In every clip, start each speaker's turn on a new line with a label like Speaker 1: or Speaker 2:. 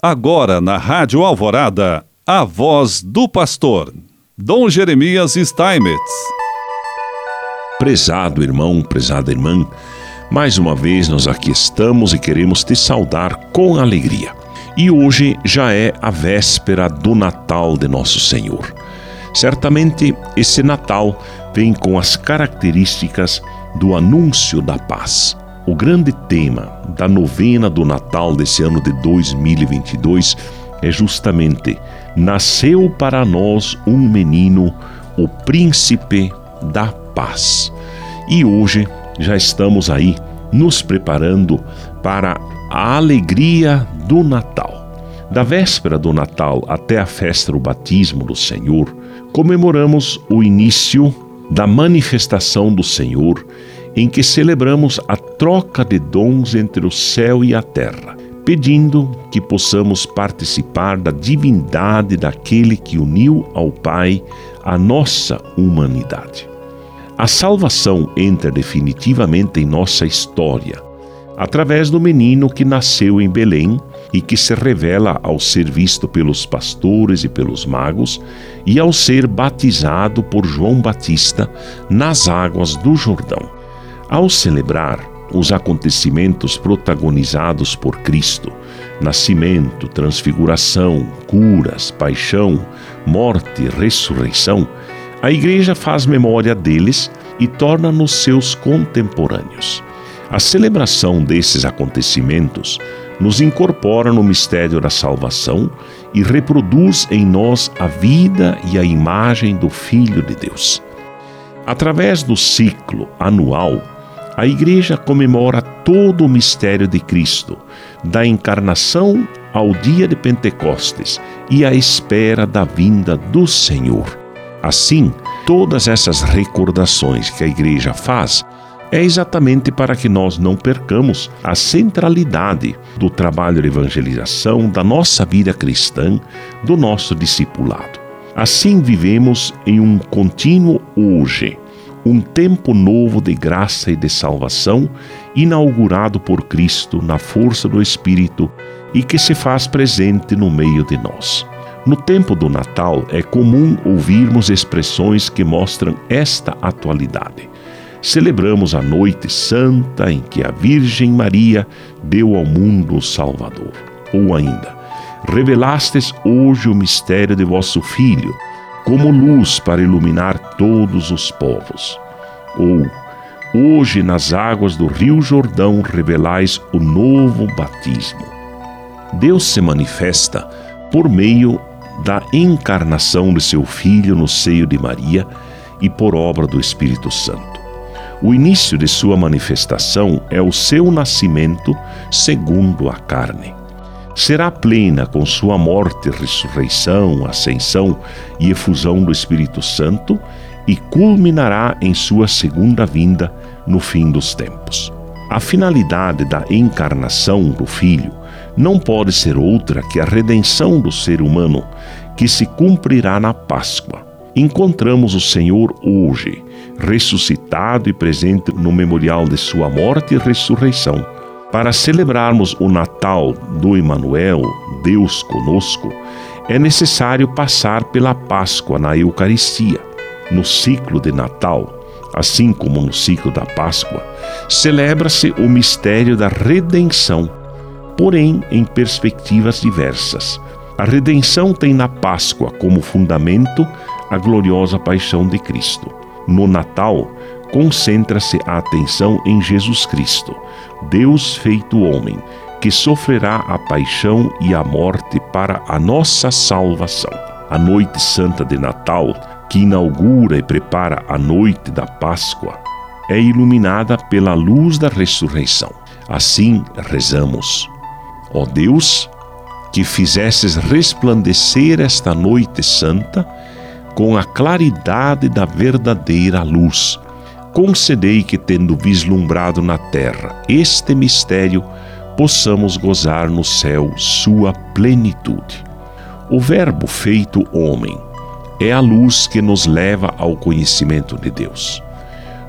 Speaker 1: Agora na Rádio Alvorada, a voz do pastor, Dom Jeremias Steinmetz.
Speaker 2: Prezado irmão, prezada irmã, mais uma vez nós aqui estamos e queremos te saudar com alegria. E hoje já é a véspera do Natal de Nosso Senhor. Certamente esse Natal vem com as características do anúncio da paz. O grande tema da novena do Natal desse ano de 2022 é justamente: Nasceu para nós um menino, o príncipe da paz. E hoje já estamos aí nos preparando para a alegria do Natal. Da véspera do Natal até a festa do batismo do Senhor, comemoramos o início da manifestação do Senhor em que celebramos a troca de dons entre o céu e a terra, pedindo que possamos participar da divindade daquele que uniu ao Pai a nossa humanidade. A salvação entra definitivamente em nossa história, através do menino que nasceu em Belém e que se revela ao ser visto pelos pastores e pelos magos e ao ser batizado por João Batista nas águas do Jordão. Ao celebrar os acontecimentos protagonizados por Cristo, nascimento, transfiguração, curas, paixão, morte ressurreição, a Igreja faz memória deles e torna-nos seus contemporâneos. A celebração desses acontecimentos nos incorpora no mistério da salvação e reproduz em nós a vida e a imagem do Filho de Deus. Através do ciclo anual a igreja comemora todo o mistério de Cristo, da encarnação ao dia de Pentecostes e à espera da vinda do Senhor. Assim, todas essas recordações que a igreja faz é exatamente para que nós não percamos a centralidade do trabalho de evangelização, da nossa vida cristã, do nosso discipulado. Assim vivemos em um contínuo hoje um tempo novo de graça e de salvação, inaugurado por Cristo na força do Espírito e que se faz presente no meio de nós. No tempo do Natal é comum ouvirmos expressões que mostram esta atualidade. Celebramos a noite santa em que a Virgem Maria deu ao mundo o Salvador. Ou ainda, revelastes hoje o mistério de vosso Filho como luz para iluminar todos os povos. Ou, hoje nas águas do Rio Jordão revelais o novo batismo. Deus se manifesta por meio da encarnação de seu Filho no seio de Maria e por obra do Espírito Santo. O início de sua manifestação é o seu nascimento segundo a carne será plena com sua morte, ressurreição, ascensão e efusão do Espírito Santo e culminará em sua segunda vinda no fim dos tempos. A finalidade da encarnação do Filho não pode ser outra que a redenção do ser humano, que se cumprirá na Páscoa. Encontramos o Senhor hoje, ressuscitado e presente no memorial de sua morte e ressurreição para celebrarmos o Natal do Emmanuel, Deus conosco, é necessário passar pela Páscoa na Eucaristia. No ciclo de Natal, assim como no ciclo da Páscoa, celebra-se o mistério da redenção, porém em perspectivas diversas. A redenção tem na Páscoa como fundamento a gloriosa paixão de Cristo. No Natal, concentra-se a atenção em Jesus Cristo, Deus feito homem, que sofrerá a paixão e a morte para a nossa salvação. A noite santa de Natal, que inaugura e prepara a noite da Páscoa, é iluminada pela luz da ressurreição. Assim rezamos: Ó Deus, que fizesses resplandecer esta noite santa com a claridade da verdadeira luz concedei que, tendo vislumbrado na terra este mistério, possamos gozar no céu sua plenitude. O Verbo feito homem é a luz que nos leva ao conhecimento de Deus.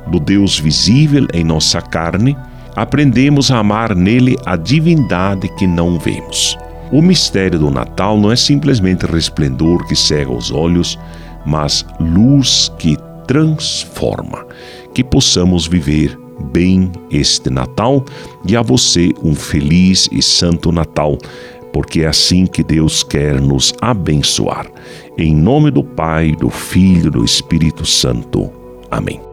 Speaker 2: Do Deus visível em nossa carne, aprendemos a amar nele a divindade que não vemos. O mistério do Natal não é simplesmente resplendor que cega os olhos, mas luz que transforma. Que possamos viver bem este Natal e a você um feliz e santo Natal, porque é assim que Deus quer nos abençoar. Em nome do Pai, do Filho e do Espírito Santo. Amém.